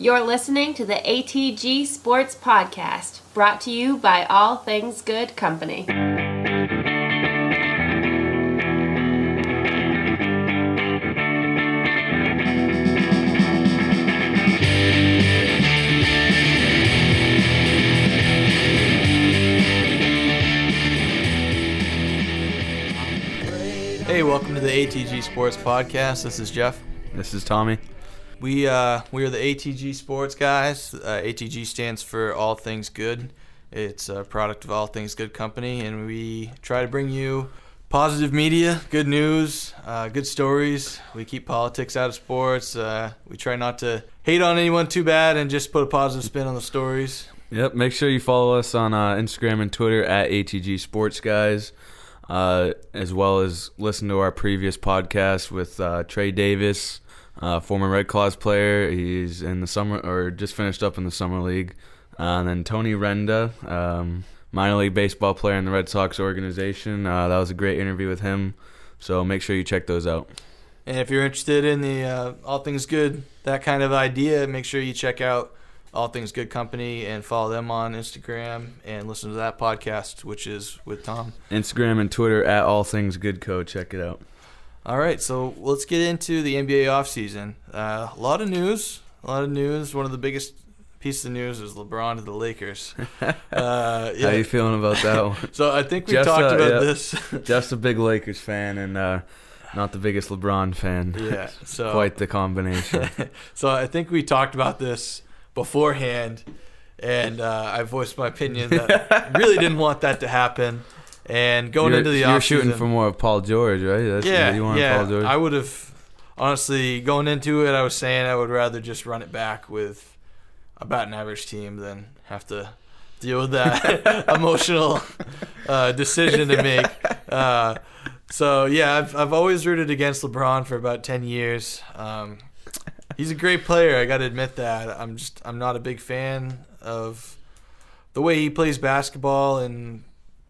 You're listening to the ATG Sports Podcast, brought to you by All Things Good Company. Hey, welcome to the ATG Sports Podcast. This is Jeff. This is Tommy. We uh, we are the ATG Sports guys. Uh, ATG stands for All Things Good. It's a product of All Things Good Company, and we try to bring you positive media, good news, uh, good stories. We keep politics out of sports. Uh, we try not to hate on anyone too bad, and just put a positive spin on the stories. Yep. Make sure you follow us on uh, Instagram and Twitter at ATG Sports Guys, uh, as well as listen to our previous podcast with uh, Trey Davis, uh, former Red Claws player. He's in the summer or just finished up in the summer league. Uh, and then Tony Renda, um, minor league baseball player in the Red Sox organization. Uh, that was a great interview with him. So make sure you check those out. And if you're interested in the uh, All Things Good, that kind of idea, make sure you check out All Things Good Company and follow them on Instagram and listen to that podcast, which is with Tom. Instagram and Twitter at All Things Good Co. Check it out. All right, so let's get into the NBA offseason. Uh, a lot of news. A lot of news. One of the biggest pieces of news is LeBron to the Lakers. Uh, How yeah. you feeling about that one? So I think we Just, talked uh, about yeah. this. Just a big Lakers fan and uh, not the biggest LeBron fan. yeah. So Quite the combination. so I think we talked about this beforehand, and uh, I voiced my opinion that I really didn't want that to happen. And going you're, into the you're offseason, shooting for more of Paul George, right? That's yeah, you want yeah. Paul George. I would have honestly going into it. I was saying I would rather just run it back with about an average team than have to deal with that emotional uh, decision to make. Uh, so yeah, I've I've always rooted against LeBron for about ten years. Um, he's a great player. I got to admit that. I'm just I'm not a big fan of the way he plays basketball and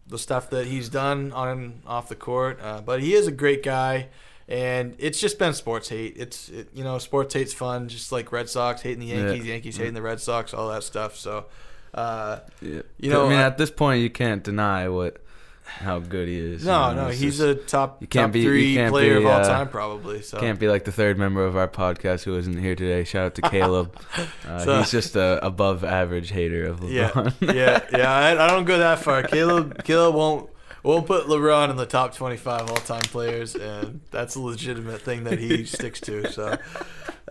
the stuff that he's done on and off the court. Uh, but he is a great guy, and it's just been sports hate. It's it, you know sports hate's fun, just like Red Sox hating the Yankees, Yeah. Yankees hating the Red Sox, all that stuff. So. Uh, Yeah. you know, I mean, at this point, you can't deny what how good he is. no, you know, no, he's just- a top you can't top be- you three can't player be, of all uh, time, probably. So Can't be like the third member of our podcast who isn't here today. Shout out to Caleb. Uh, So- he's just a above average hater of yeah, LeBron. yeah, yeah. I, I don't go that far. Caleb, Caleb won't won't put LeBron in the top twenty five all time players, and that's a legitimate thing that he sticks to. So,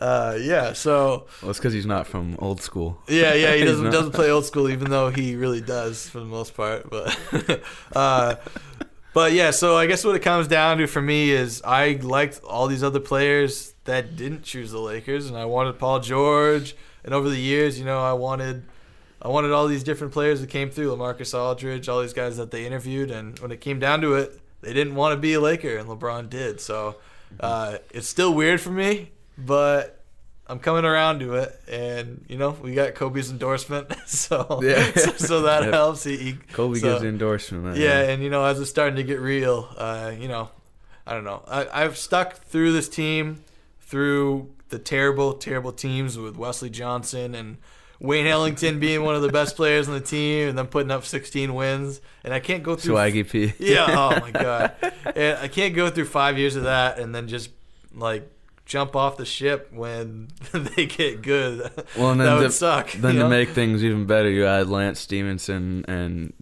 uh, yeah. So well, it's because he's not from old school. yeah, yeah. He doesn't doesn't play old school, even though he really does for the most part. But, uh, but yeah. So I guess what it comes down to for me is I liked all these other players that didn't choose the Lakers, and I wanted Paul George. And over the years, you know, I wanted. I wanted all these different players that came through, Lamarcus Aldridge, all these guys that they interviewed, and when it came down to it, they didn't want to be a Laker, and LeBron did. So uh, it's still weird for me, but I'm coming around to it, and you know we got Kobe's endorsement, so Yeah. so, so that helps. He, he Kobe so- gives the endorsement. yeah, and you know as it's starting to get real, uh, you know, I don't know. I, I've stuck through this team through the terrible, terrible teams with Wesley Johnson and Wayne Ellington being one of the best players on the team, and then putting up 16 wins, and I can't go through Swaggy P. yeah. Oh my god. And I can't go through five years of that and then just like jump off the ship when they get good. Well, and then that would to- suck. Then to know? make things even better, you add Lance Stephenson and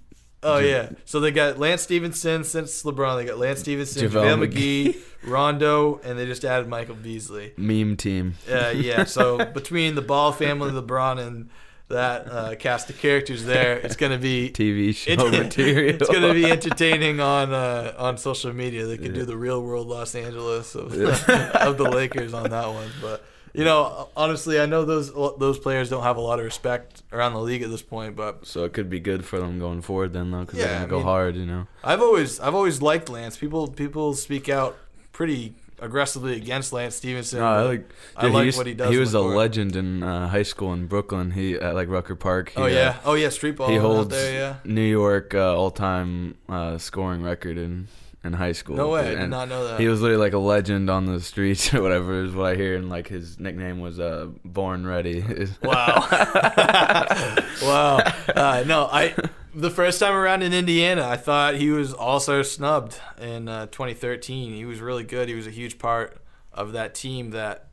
Oh yeah. So they got Lance Stephenson since LeBron. They got Lance Stephenson, JaVale JaVale McGee, Rondo, and they just added Michael Beasley. meme team. Uh, yeah. So between the Ball family, LeBron, and that uh, cast of characters there, it's gonna be TV show It's, material. it's gonna be entertaining on uh, on social media. They could Yeah. do the real world Los Angeles of, of the Lakers on that one. But you know, honestly, I know those those players don't have a lot of respect around the league at this point. But So it could be good for them going forward then, though, because Yeah, they're gonna I go mean- hard, you know. I've always I've always liked Lance. People people speak out pretty aggressively against Lance Stephenson. No, I like. I like he what he does He was a court. legend in uh, high school in Brooklyn. He at like Rucker Park. He, oh uh, yeah, oh yeah, street ball he out holds there. Yeah. New York uh, all-time uh, scoring record in in high school. No way, I did not know that. He was literally like a legend on the streets or whatever is what I hear, and like his nickname was uh, Born Ready. Wow. wow. Uh, no, I the first time around in Indiana, I thought he was also snubbed in uh, 2013. He was really good. He was a huge part of that team that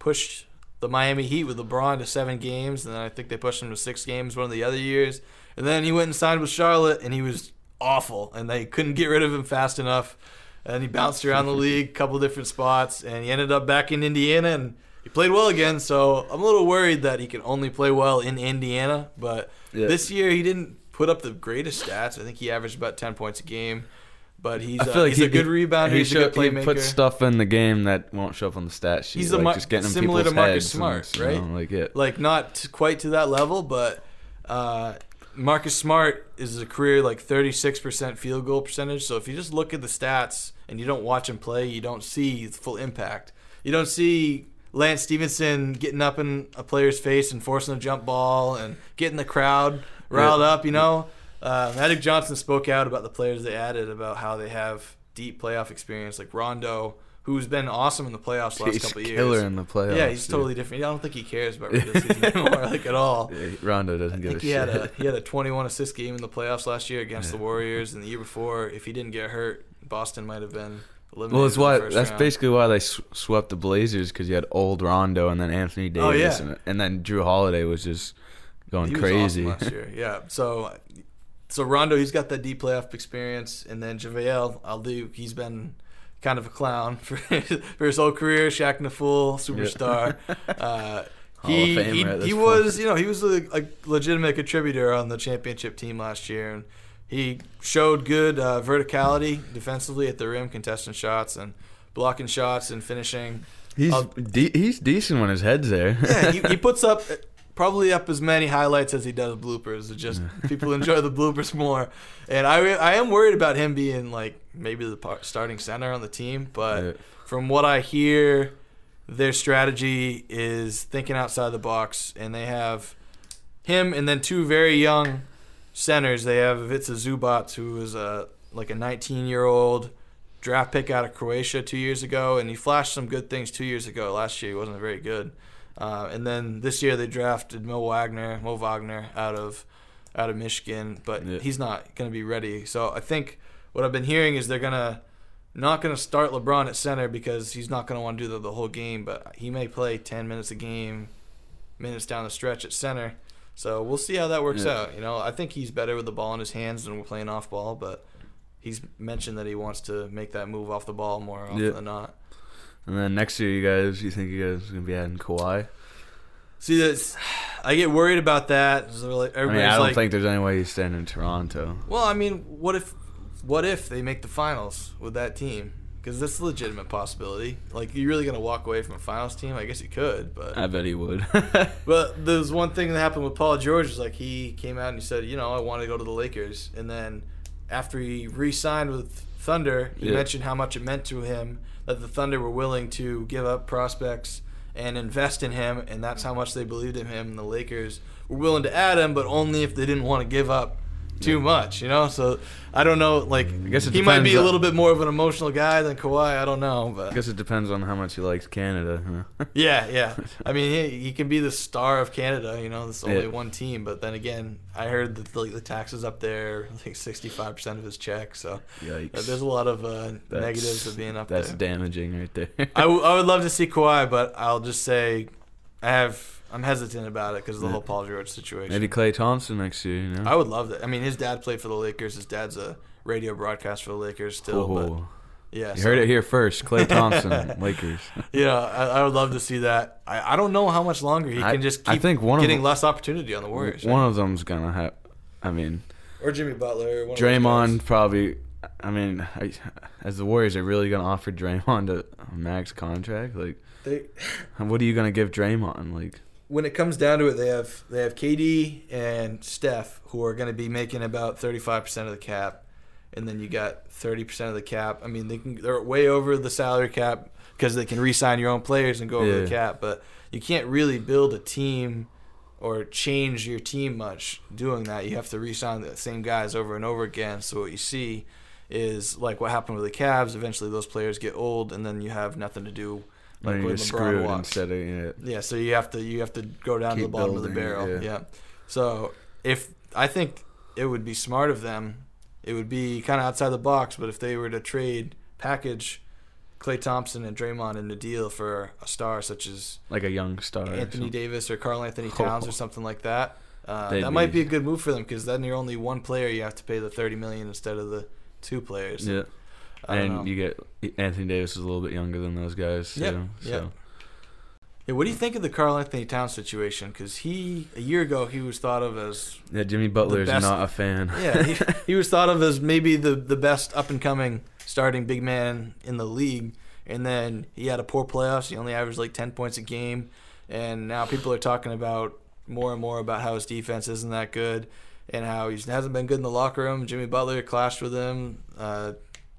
pushed the Miami Heat with LeBron to seven games, and then I think they pushed him to six games one of the other years. And then he went and signed with Charlotte, and he was awful, and they couldn't get rid of him fast enough. And he bounced around the league, a couple different spots, and he ended up back in Indiana, and he played well again. So I'm a little worried that he can only play well in Indiana. But Yeah. this year he didn't put up the greatest stats. I think he averaged about 10 points a game. But he's, I uh, feel like he's he, a good rebounder. He, he's a show- good he puts stuff in the game that won't show up on the stat sheet. He's a like just getting in similar to Marcus heads and, Smart, you know, right? like it. like not t- quite to that level, but uh, Marcus Smart is a career like 36% field goal percentage. So if you just look at the stats and you don't watch him play, you don't see the full impact. You don't see Lance Stephenson getting up in a player's face and forcing a jump ball and getting the crowd riled Yeah. up. You know, uh, Magic Johnson spoke out about the players they added about how they have deep playoff experience, like Rondo. Who's been awesome in the playoffs the last He's couple of years? killer in the playoffs. Yeah, he's dude. totally different. I don't think he cares about regular season anymore, like at all. Yeah, Rondo doesn't I give a he shit. had a he had a 21 assist game in the playoffs last year against Yeah. the Warriors, and the year before, if he didn't get hurt, Boston might have been eliminated. well, that's why. That's round. basically why they sw- swept the Blazers because you had old Rondo and then Anthony Davis, Oh, yeah. and, and then Jrue Holiday was just going He crazy. awesome last year. Yeah, so so Rondo, he's got that deep playoff experience, and then JaVale, I'll do. He's been kind of a clown for his, for his whole career, Shaq Fool, superstar. Uh, Hall he he, this he was you know he was a, a legitimate contributor on the championship team last year, and he showed good uh, verticality defensively at the rim, contesting shots and blocking shots and finishing. He's I'll- de- he's decent when his head's there. Yeah, he, he puts up probably up as many highlights as he does bloopers. It just people enjoy the bloopers more, and I I am worried about him being like maybe the par- starting center on the team. But from what I hear, their strategy is thinking outside the box, and they have him and then two very young centers. They have Ivica Zubac, who is a like a 19 year old draft pick out of Croatia two years ago, and he flashed some good things two years ago. Last year he wasn't very good, uh, and then this year they drafted Mo Wagner, Mo Wagner out of out of Michigan, but Yeah. he's not going to be ready. So I think what I've been hearing is they're gonna not going to start LeBron at center because he's not going to want to do the, the whole game, but he may play 10 minutes a game, minutes down the stretch at center. So we'll see how that works Yeah. out. You know, I think he's better with the ball in his hands than we're playing off ball, but he's mentioned that he wants to make that move off the ball more often Yeah. than not. And then next year, you guys, you think you guys are gonna be adding Kawhi? See, that's, I get worried about that. Like, I everybody's mean, I don't like, think there's any way he's staying in Toronto. well, I mean, what if, what if they make the finals with that team? Because that's a legitimate possibility. Like, you really gonna walk away from a finals team? I guess you could, but I bet he would. But there's one thing that happened with Paul George is like he came out and he said, you know, I want to go to the Lakers, and then after he re-signed with Thunder, he Yeah. mentioned how much it meant to him that the Thunder were willing to give up prospects and invest in him, and that's how much they believed in him. And the Lakers were willing to add him, but only if they didn't want to give up too much, you know. So I don't know, like guess it he might be a little bit more of an emotional guy than Kawhi. I don't know, but I guess it depends on how much he likes Canada. Huh? yeah, yeah. I mean, he, he can be the star of Canada. You know, it's only Yeah. one team. But then again, I heard that the, the taxes up there, I think 65 percent of his check. So Yikes. there's a lot of uh, negatives of being up That's there. That's damaging right there. I, w- I would love to see Kawhi, but I'll just say I have I'm hesitant about it because of the Yeah. whole Paul George situation. Maybe Klay Thompson next year. You know. I would love that. I mean, his dad played for the Lakers. His dad's a radio broadcast for the Lakers still. But Oh, yeah, you so- heard it here first. Klay Thompson, Lakers. Yeah, I, I would love to see that. I, I don't know how much longer he I- can just keep I think one of getting them- less opportunity on the Warriors. One of them's gonna have. I mean, or Jimmy Butler. One Draymond probably. I mean, I, as the Warriors are really gonna offer Draymond a, a max contract. Like, They, what are you gonna give Draymond? Like, when it comes down to it, they have they have KD and Steph who are going to be making about thirty five percent of the cap, and then you got thirty percent of the cap. I mean, they can they're way over the salary cap because they can re-sign your own players and go over the cap, but you can't really build a team or change your team much doing that. You have to re-sign the same guys over and over again. So what you see is like what happened with the Cavs. Eventually, those players get old, and then you have nothing to do. Like Like when you're LeBron screwed walks. instead of you know, Yeah, so you have to you have to go down to the bottom of the barrel. yeah. Yeah. So if I think it would be smart of them, it would be kind of outside the box. But if they were to trade package Klay Thompson and Draymond in a deal for a star such as like a young star. Anthony something. Davis or Karl Anthony Towns or something like that, uh, that might be- be a good move for them because then you're only one player. You have to pay the thirty million instead of the two players. Yeah, and know. you get Anthony Davis is a little bit younger than those guys. Yep, Too, yep. So Yeah, what do you think of the Karl Anthony Towns situation? Because he a year ago he was thought of as yeah, Jimmy Butler is not a fan. Yeah, he, he was thought of as maybe the the best up and coming starting big man in the league, and then he had a poor playoffs. He only averaged like ten points a game, and now people are talking about more and more about how his defense isn't that good, and how he hasn't been good in the locker room. Jimmy Butler clashed with him. Uh,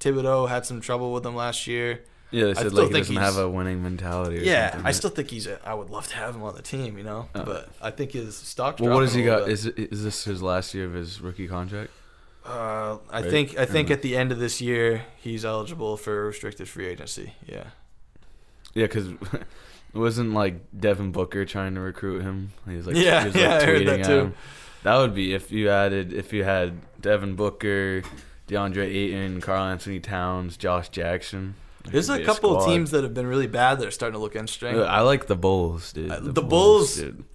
Thibodeau had some trouble with him last year. Yeah, they I said still like he doesn't have a winning mentality. Or Yeah, something. I still think he's. A, I would love to have him on the team, you know. Oh. But I think his stock. Well, what has he got? bit. Is is this his last year of his rookie contract? Uh, I Right? think I think at the end of this year he's eligible for restricted free agency. Yeah. Yeah, because it wasn't like Devin Booker trying to recruit him. He was like, Yeah, he was, like, yeah, I heard that too. him. That would be if you added if you had Devin Booker, DeAndre Ayton, Karl Anthony Towns, Josh Jackson. There's a couple of teams that have been really bad that are starting to look interesting. Uh, I like the Bulls, dude. Uh, the Bulls- dude.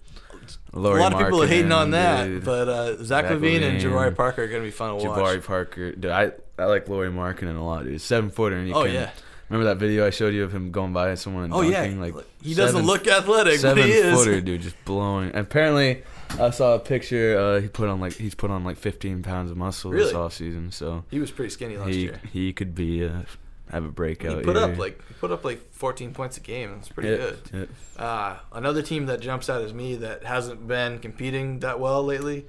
a lot of people are hating on that, dude. but uh, Zach, Zach LaVine and LaVine, Jabari Parker are going to be fun to watch. Jabari Parker. Dude, I I like Laurie Markkanen a lot, dude. Seven footer, and you oh can, yeah. Remember that video I showed you of him going by someone and Oh yeah. Like he doesn't look athletic, but seven he is. footer, dude, just blowing. Apparently, I saw a picture. Uh, he put on like he's put on like 15 pounds of muscle this Really? off season, so He was pretty skinny last he year. he could be uh, have a breakout. He put up like he put up like 14 points a game. That's pretty Yeah, good. yeah. Uh, another team that jumps out as me that hasn't been competing that well lately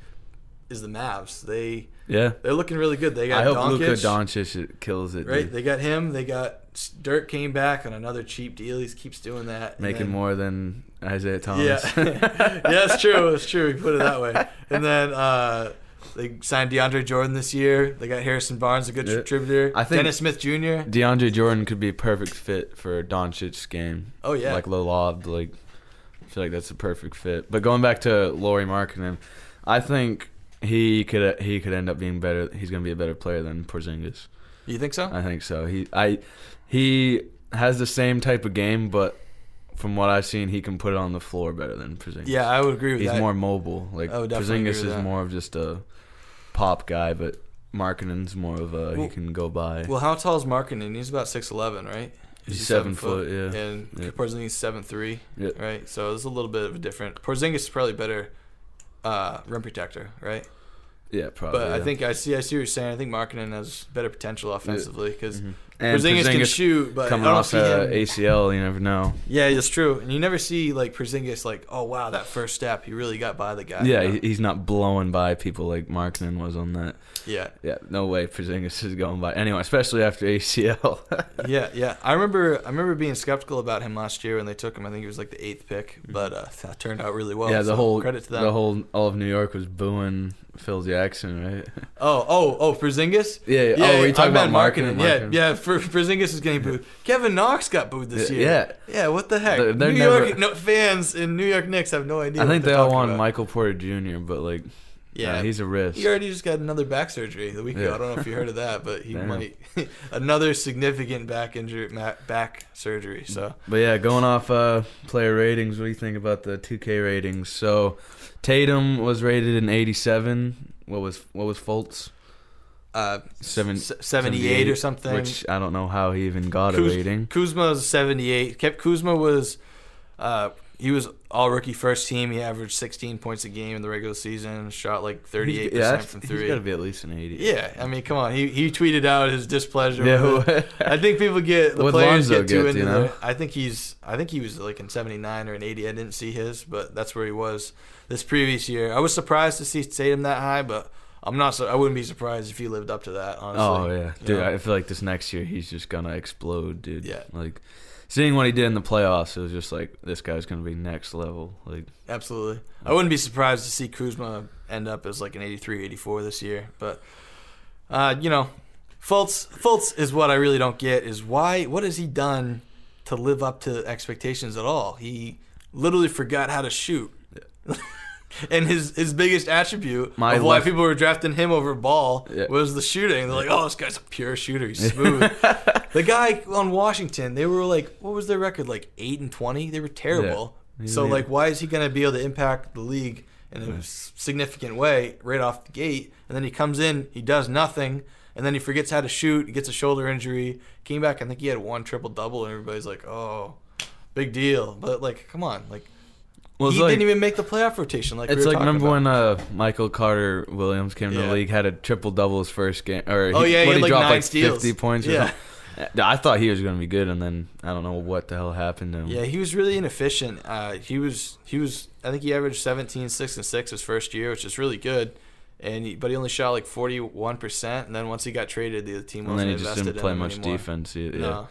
is the Mavs. They Yeah. they're looking really good. They got I hope Doncic, Luka Doncic kills it. right? dude. They got him. They got Dirk came back on another cheap deal. He keeps doing that. Making then- more than Isaiah Thomas. yeah, it's true. It's true. We put it that way. And then uh, they signed DeAndre Jordan this year. They got Harrison Barnes, a good Yeah. contributor. I think- Dennis Smith Jr. DeAndre Jordan could be a perfect fit for Doncic's game. Oh yeah, Like low lob, like I feel like that's a perfect fit. But going back to Laurie Markkanen, I think he could he could end up being better. He's gonna be a better player than Porzingis. you think so? I think so. He I he has the same type of game, but from what I've seen, he can put it on the floor better than Porzingis. yeah, I would agree with that. he's that. more mobile. Like I would definitely agree Porzingis with is that. more of just a pop guy, but Markkanen's more of a Well- he can go by. Well, how tall is Markkanen? He's about six eleven, right? He's he seven foot, yeah. And Yeah. Porzingis seven three, Yeah. right? So it's a little bit of a different. Porzingis is probably better uh, rim protector, right? yeah, probably. But I yeah. think I see. I see what you're saying. I think Markkanen has better potential offensively because Mhm. And Porzingis, can shoot, but coming off uh. ACL, you never know. Yeah, it's true. And you never see like Porzingis like, oh wow, that first step, he really got by the guy. yeah, you know? he's not blowing by people like Markkanen was on that. yeah, Yeah, no way Porzingis is going by. Anyway, especially after ACL. yeah, yeah. I remember, I remember being skeptical about him last year when they took him. I think he was like the eighth pick, but uh, that turned out really well. Yeah, the so whole credit to them. the whole all of New York was booing Phil Jackson, right? oh, oh, oh, Porzingis. Yeah, yeah. Yeah, oh, you talking about meant Markkanen? Yeah, yeah. For Porzingis is getting booed. Kevin Knox got booed this Yeah, year. yeah. Yeah. What the heck? They're- they're New never- York no, fans in New York Knicks have no idea. I think they all want about. Michael Porter Jr., but like, yeah, Yeah, he's a risk. He already just got another back surgery the week ago. I don't know if you heard of that, but he Damn. might another significant back injury, back surgery. So But yeah, going off uh, player ratings, what do you think about the 2K ratings? So Tatum was rated an 87. What was what was Fultz? uh, Seven, s- 78 or something. Which I don't know how he even got a Kuz- rating. Kuzma's 78. Kept Kuzma was uh, he was all rookie first team. He averaged 16 points a game in the regular season. Shot like 38 yeah, percent from He's three. got to be at least an 80. Yeah, I mean, come on. He he tweeted out his displeasure. Yeah, with. I think people get the players Lonzo get too get, into you know? the. I think he's. I think he was like in seventy nine or an eighty. I didn't see his, but that's where he was this previous year. I was surprised to see Tatum that high, but I'm not. So I wouldn't be surprised if he lived up to that. Honestly. Oh yeah, You dude. know? I feel like this next year he's just gonna explode, dude. Yeah. Like seeing what he did in the playoffs, it was just like this guy's gonna be next level. Like Absolutely. I wouldn't be surprised to see Kuzma end up as like an 83, 84 this year. But, uh, you know, Fultz Fultz is what I really don't get is why what has he done to live up to expectations at all? He literally forgot how to shoot. and his his biggest attribute My of why left- people were drafting him over Ball Yeah. was the shooting. They're like, "Oh, this guy's a pure shooter. He's smooth." the guy on Washington, they were like, what was their record? Like 8 and 20? They were terrible. So Yeah. like why is he going to be able to impact the league in a s- significant way right off the gate? And then he comes in, he does nothing, and then he forgets how to shoot, he gets a shoulder injury, came back, I think he had one triple double and everybody's like, "Oh, big deal." But like, come on, like Well, he like, didn't even make the playoff rotation like it's were like remember about. when uh, Michael Carter Williams came to Yeah. the league, had a triple double his first game, or Oh, yeah, he had, like, dropped nine like steals. fifty points. Or Yeah. something. I thought he was going to be good, and then I don't know what the hell happened to him. Yeah, he was really inefficient. Uh, he was he was I think he averaged 17, 6 and 6 his first year, which is really good. And he, but he only shot like 41%, and then once he got traded, the other team and wasn't then he just invested didn't in play much anymore. defense. Yeah, No.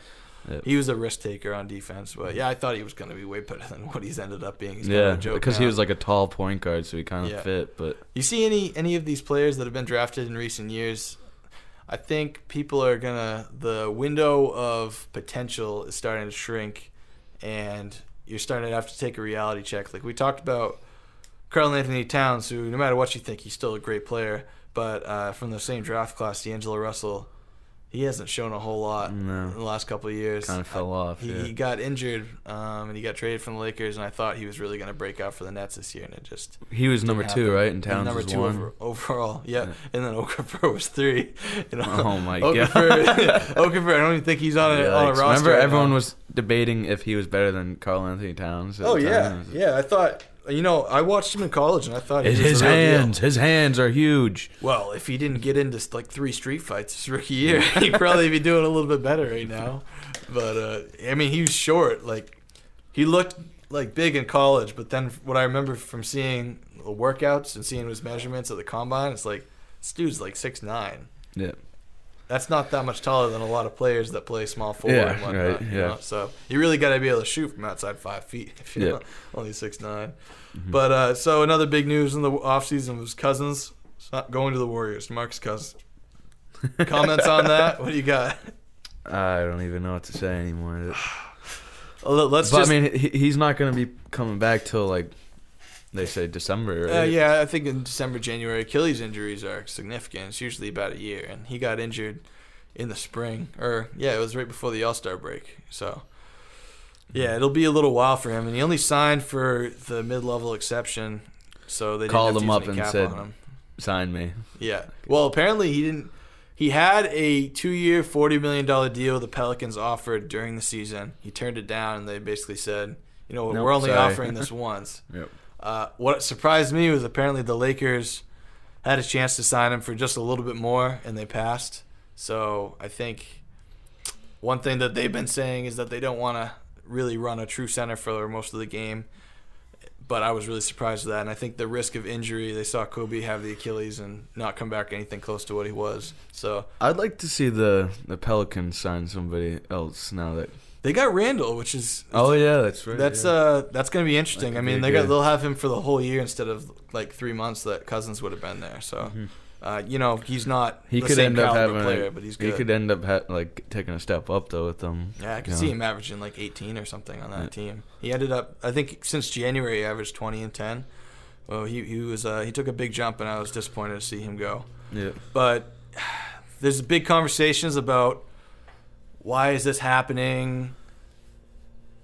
Yeah. He was a risk taker on defense, but yeah, I thought he was going to be way better than what he's ended up being. He's yeah, of a joke because he was like a tall point guard, so he kind of Yeah. fit. But You see any any of these players that have been drafted in recent years? I think people are gonna the window of potential is starting to shrink, and you're starting to have to take a reality check. Like we talked about, Karl Anthony Towns, who no matter what you think, he's still a great player. But uh, from the same draft class, D'Angelo Russell, he hasn't shown a whole lot No. in the last couple of years. kind of fell off. He, yeah. he got injured, um, and he got traded from the Lakers, and I thought he was really going to break out for the Nets this year, and it just He was number didn't two, happen. right? And He's Towns number two over, overall. Yeah. Yeah. and then Okafor was three. You know, Oh my Okafor, God. Okafor, I don't even think he's on a, on a roster. Remember, right everyone now. was debating if he was better than Karl Anthony Towns. Oh yeah, time. yeah. I thought you know I watched him in college, and I thought he His, was his the real deal. hands, his hands are huge. Well, if he didn't get into like three street fights his rookie year, he'd probably be doing a little bit better right now. But uh, I mean, he was short. Like he looked like big in college, but then what I remember from seeing the workouts and seeing his measurements at the combine, it's like this dude's like six nine. Yeah, That's not that much taller than a lot of players that play small forward Yeah, and whatnot. right, you yeah. know? So you really got to be able to shoot from outside five feet if you're Yeah. not only six nine. Mm-hmm. But uh, so another big news in the offseason was Cousins going to the Warriors. Marcus Cousins. Comments on that? What do you got? I don't even know what to say anymore. Let- Let's but just. I mean, he, he's not going to be coming back till like they say December. Right? uh, yeah, I think in December, January, Achilles injuries are significant. It's usually about a year, and he got injured in the spring, or yeah, it was right before the All Star break. So yeah, it'll be a little while for him, and he only signed for the mid level exception, so they didn't Called him up and said- sign me. Yeah. Well, apparently he didn't. He had a two-year, forty million dollar deal the Pelicans offered during the season. He turned it down, and they basically said, "You know, Nope, we're only sorry." offering this once." Yep. Uh, what surprised me was apparently the Lakers had a chance to sign him for just a little bit more, and they passed. So I think one thing that they've been saying is that they don't want to really run a true center for most of the game. But I was really surprised with that, and I think the risk of injury. They saw Kobe have the Achilles and not come back anything close to what he was. So I'd like to see the the Pelicans sign somebody else now that. They got Randle, which is Oh yeah, that's right. That's yeah. uh that's gonna be interesting. That I mean, they got they'll have him for the whole year instead of like three months that Cousins would have been there. So, uh, you know, he's not he the could end up having. player, a- but he's good. he could end up ha- like taking a step up though with them. yeah, I can you see know. him averaging like 18 or something on that Yeah. team. He ended up, I think, since January, he averaged 20 and 10. Well, he he was uh, he took a big jump, and I was disappointed to see him go. Yeah. But there's big conversations about why is this happening?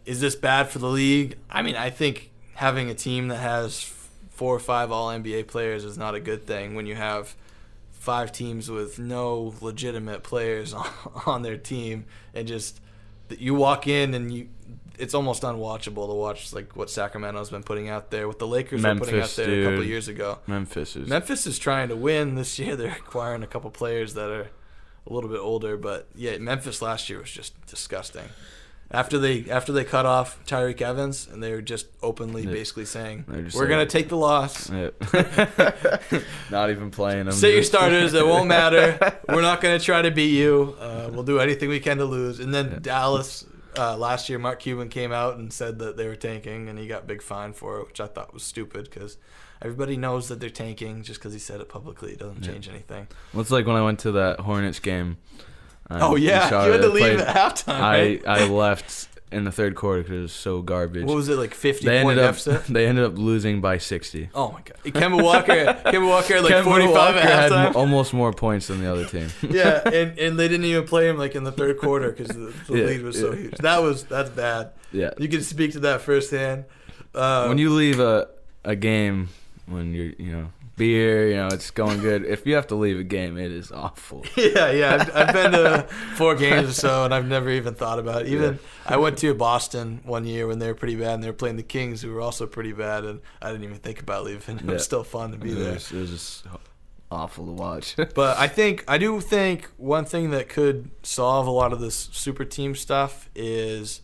Is this bad for the league? I mean, I think having a team that has four or five All NBA players is not a good thing when you have five teams with no legitimate players on, on their team and just you walk in and you it's almost unwatchable to watch like what Sacramento's been putting out there what the Lakers were putting out Memphis, there a couple dude. years ago. Memphis is. Memphis is trying to win this year. They're acquiring a couple players that are a little bit older, but yeah, Memphis last year was just disgusting. After they after they cut off Tyreke Evans and they were just openly Yeah. basically saying we're like- gonna take the loss. Yeah. Not even playing them. Sit your starters. It won't matter. We're not gonna try to beat you. Uh, we'll do anything we can to lose. And then Yeah. Dallas uh, last year Mark Cuban came out and said that they were tanking, and he got big fine for it, which I thought was stupid because everybody knows that they're tanking. Just because he said it publicly, it doesn't Yeah. change anything. Well, it's like when I went to that Hornets game. um, oh yeah, you had to I leave played- at halftime. I Right? I left in the third quarter because it was so garbage. what was it like? Fifty they point ended up deficit. they ended up losing by sixty. Oh my god, Kemba Walker, Kemba Walker had like Kemba forty five Walker at had halftime. m- almost more points than the other team. yeah, and, and they didn't even play him like in the third quarter because the, the Yeah, lead was so yeah. huge. That was that's bad. yeah. You can speak to that firsthand. Uh, when you leave a a game when you're you know beer you know it's going good if you have to leave a game it is awful yeah, yeah, I've, I've been to four games or so, and I've never even thought about it. Even I went to Boston one year when they were pretty bad, and they were playing the Kings, who were also pretty bad, and I didn't even think about leaving. It Yeah. was still fun to be it there. was, it was just awful to watch But I think I do think one thing that could solve a lot of this super team stuff is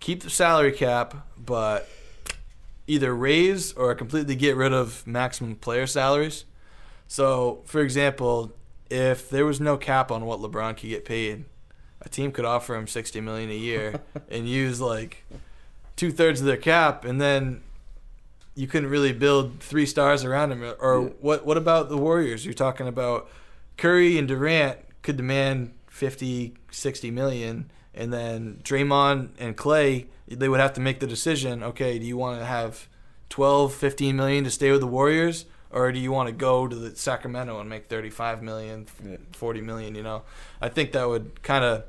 keep the salary cap, but either raise or completely get rid of maximum player salaries. So, for example, if there was no cap on what LeBron could get paid, a team could offer him sixty million a year and use like two thirds of their cap, and then you couldn't really build three stars around him. Or Yeah. what? What about the Warriors? You're talking about Curry and Durant could demand 50, 60 million, and then Draymond and Klay they would have to make the decision. Okay, do you want to have 12, 15 million to stay with the Warriors? Or do you want to go to the Sacramento and make 35 million, 40 million, you know? I think that would kind of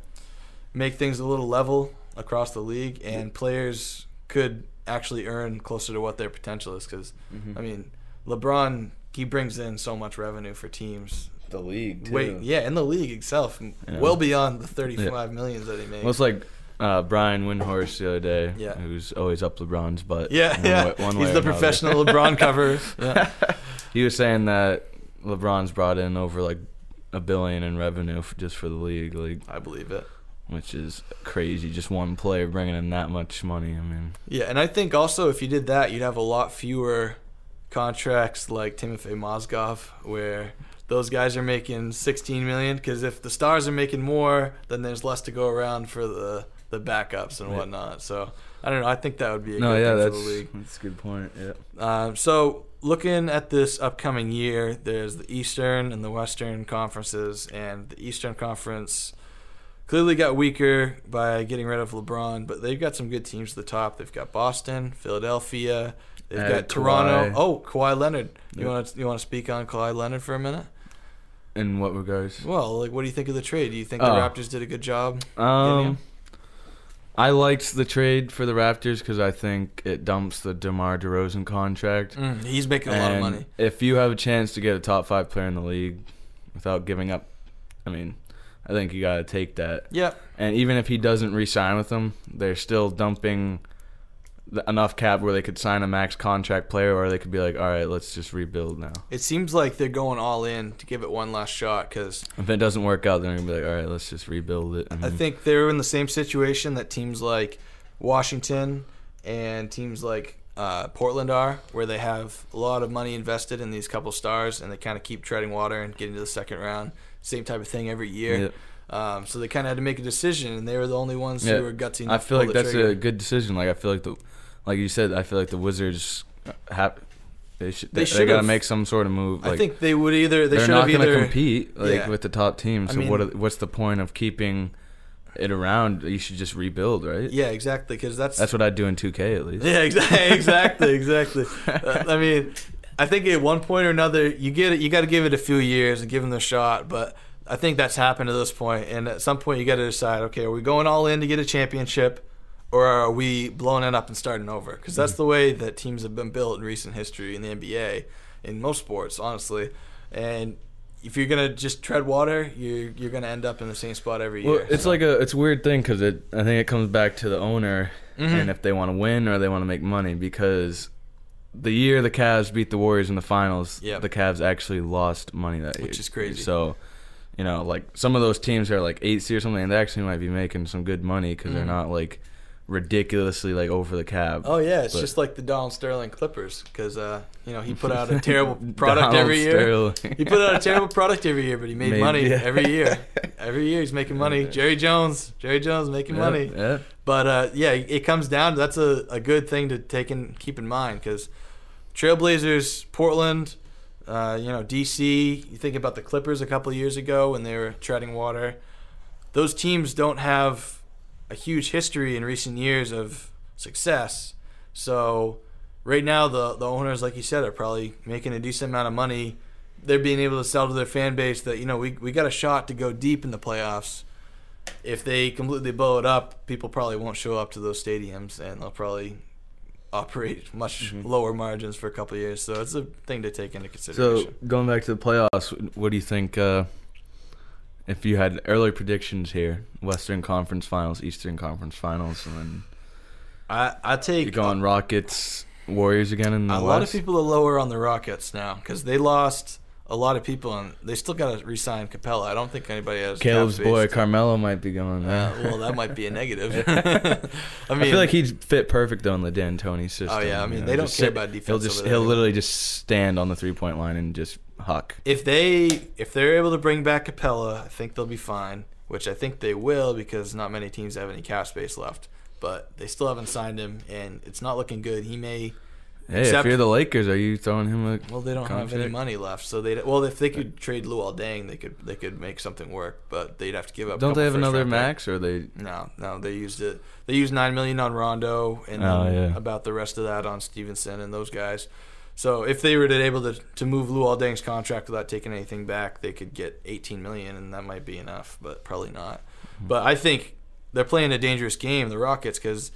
make things a little level across the league, and players could actually earn closer to what their potential is. Because Mhm. I mean, LeBron he brings in so much revenue for teams. The league Wait, yeah, in the league itself, Yeah. well beyond the thirty-five millions that he made. well it's like uh, Brian Windhorst the other day Yeah. who's always up LeBron's butt yeah, one yeah, way- one he's the professional LeBron cover. Yeah. he was saying that LeBron's brought in over like a billion in revenue f just for the league like I believe it. which is crazy just one player bringing in that much money I mean Yeah, and I think also if you did that, you'd have a lot fewer contracts like Timothy Mozgov, where those guys are making 16 million. Because if the stars are making more, then there's less to go around for the the backups and whatnot. So I don't know. I think that would be a no good yeah thing that's for the league. that's a good point yeah Um, so looking at this upcoming year, there's the Eastern and the Western conferences, and the Eastern Conference clearly got weaker by getting rid of LeBron, but they've got some good teams at the top. They've got Boston, Philadelphia, they've got Toronto. Kawhi. Oh, Kawhi Leonard. You Yep. want to you want to speak on Kawhi Leonard for a minute? In what regards Well, like, what do you think of the trade? Do you think the Oh. Raptors did a good job? getting Um. I liked the trade for the Raptors because I think it dumps the DeMar DeRozan contract. Mm, he's making a lot of And money. If you have a chance to get a top five player in the league without giving up, I mean, I think you got to take that. Yeah, And even if he doesn't re-sign with them, they're still dumping enough cap where they could sign a max contract player, or they could be like, all right, let's just rebuild now. it seems like they're going all in to give it one last shot because If it doesn't work out, they're gonna be like, all right, let's just rebuild it. I mean, think they're in the same situation that teams like Washington and teams like uh, Portland are, where they have a lot of money invested in these couple stars, and they kind of keep treading water and getting to the second round. Same type of thing every year. Yeah. Um, so they kind of had to make a decision, and they were the only ones Yeah. who were gutsy. I feel like that's trigger. a good decision. Like I feel like the, like you said, I feel like the Wizards have they should They they, should've. got to make some sort of move. Like, I think they would either they they're should not going to compete like Yeah. with the top team. I So mean- what? are- What's the point of keeping it around? You should just rebuild, right? yeah exactly because that's That's what I'd do in 2K at least. Yeah, exactly, exactly, exactly. Uh, I mean, I think at one point or another, you get it. You got to give it a few years and give them the shot. But I think that's happened to this point, and at some point, you got to decide: okay, are we going all in to get a championship, or are we blowing it up and starting over? Because that's the way that teams have been built in recent history in the NBA, in most sports, honestly. And if you're gonna just tread water, you're you're gonna end up in the same spot every Well, year. it's So- like a it's a weird thing because it I think it comes back to the owner Mhm. and if they want to win or they want to make money because the year the Cavs beat the Warriors in the finals, Yep. the Cavs actually lost money that year, Which is crazy. So, you know, like some of those teams are like eight seed or something, and they actually might be making some good money because Mhm. they're not like ridiculously like over the cap. Oh yeah, it's But- just like the Donald Sterling Clippers because uh, you know he put out a terrible product every year. Sterling. He put out a terrible product every year, but he made, Made- money yeah. every year. Every year he's making money. Jerry Jones, Jerry Jones making Yeah, money. Yeah. But uh, yeah, it comes down. That's a, a good thing to take and keep in mind because Trailblazers, Portland, uh, you know DC. You think about the Clippers a couple of years ago when they were treading water. Those teams don't have a huge history in recent years of success. So right now, the the owners, like you said, are probably making a decent amount of money. They're being able to sell to their fan base that you know we we got a shot to go deep in the playoffs if they completely blow it up, people probably won't show up to those stadiums, and they'll probably operate much Mhm. lower margins for a couple of years. So it's a thing to take into consideration. So going back to the playoffs, what do you think? Uh, if you had early predictions here, Western Conference Finals, Eastern Conference Finals, and then I I take you going Rockets, Warriors again in the a West. lot of people are lower on the Rockets now because they lost a lot of people, and they still got to re-sign Capela. I don't think anybody has Caleb's boy to- Carmelo might be going there. Uh, well, that might be a negative. I I, mean, feel like he'd fit perfect though in the D'Antoni system. Oh, yeah, I mean, you know, they don't care sit- about defense He'll just he'll literally just stand on the three point line and just huck. if they if they're able to bring back Capela, I think they'll be fine. Which I think they will because not many teams have any cap space left. But they still haven't signed him, and it's not looking good. He may. Hey, Except- if you're the Lakers, are you throwing him a? Well, they don't have any money left, so they well if they could trade Luol Deng, they could they could make something work. But they'd have to give up. Don't they have another max or they? No, no, they used it. They used nine million on Rondo, and Oh, yeah. about the rest of that on Stephenson and those guys. So if they were to able to to move Luol Deng's contract without taking anything back, they could get eighteen million, and that might be enough, but probably not. Mm-hmm. But I think they're playing a dangerous game, the Rockets, because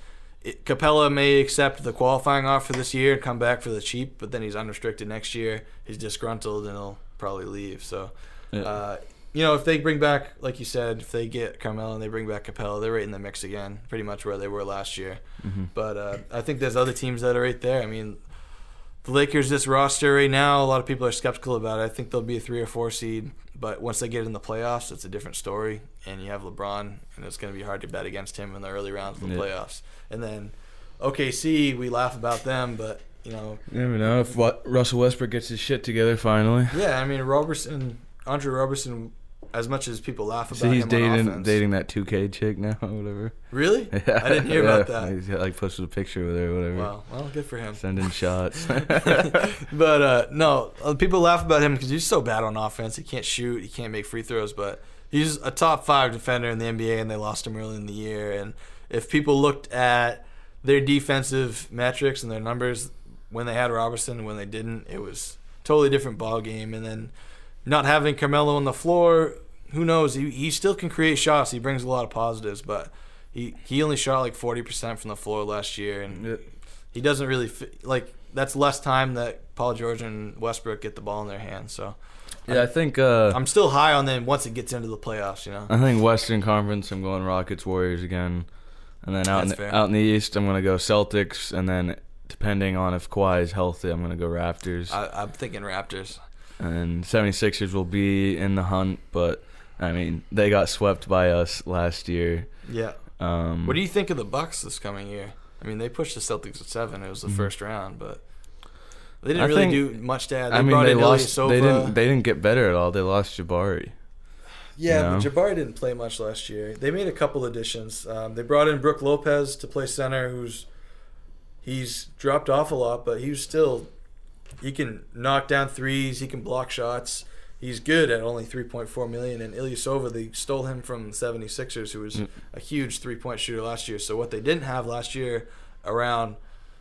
Capela may accept the qualifying offer this year and come back for the cheap, but then he's unrestricted next year. He's disgruntled and he'll probably leave. So. Yeah. Uh, you know, if they bring back, like you said, if they get Carmelo and they bring back Capela, they're right in the mix again, pretty much where they were last year. Mhm. But uh, I think there's other teams that are right there. I mean, the Lakers, this roster right now, a lot of people are skeptical about it. I think they'll be a three or four seed, but once they get in the playoffs, it's a different story. And you have LeBron, and it's going to be hard to bet against him in the early rounds of the Yeah. playoffs. And then OKC, we laugh about them, but you know, You never know if what Russell Westbrook gets his shit together finally. yeah, I mean Roberson, Andre Roberson. As much as people laugh about So he's dating dating that 2K chick now or whatever. Really? Yeah, I didn't hear about yeah. that. He's like posted a picture with her or whatever. Wow. Well, good for him. Sending shots. but uh, no, uh, people laugh about him because he's so bad on offense. He can't shoot. He can't make free throws. But he's a top five defender in the NBA, and they lost him early in the year. And if people looked at their defensive metrics and their numbers when they had Roberson and when they didn't, it was totally different ball game. And then not having Carmelo on the floor, who knows? He he still can create shots. He brings a lot of positives, but. He, he only shot like 40% from the floor last year, and he doesn't really fit, like that's less time that Paul George and Westbrook get the ball in their hands. So yeah, I think uh, I'm still high on them once it gets into the playoffs. You know, I think Western Conference. I'm going Rockets, Warriors again, and then out in the, fair. out in the East, I'm gonna go Celtics, and then depending on if Kawhi is healthy, I'm gonna go Raptors, I, I'm thinking Raptors. And 76ers will be in the hunt, but I mean they got swept by us last year. Yeah. Um, What do you think of the Bucks this coming year? I mean, they pushed the Celtics at seven. It was the Mhm. first round, but they didn't I really think- do much to add. They I mean brought they in lost. They didn't. They didn't get better at all. They lost Jabari. Yeah, you know? but Jabari didn't play much last year. They made a couple additions. Um, they brought in Brook Lopez to play center, who's he's dropped off a lot, but he's still he can knock down threes, he can block shots. He's good at only 3.4 million and Ilyasova they stole him from 76ers who was Mm. a huge three-point shooter last year. So what they didn't have last year around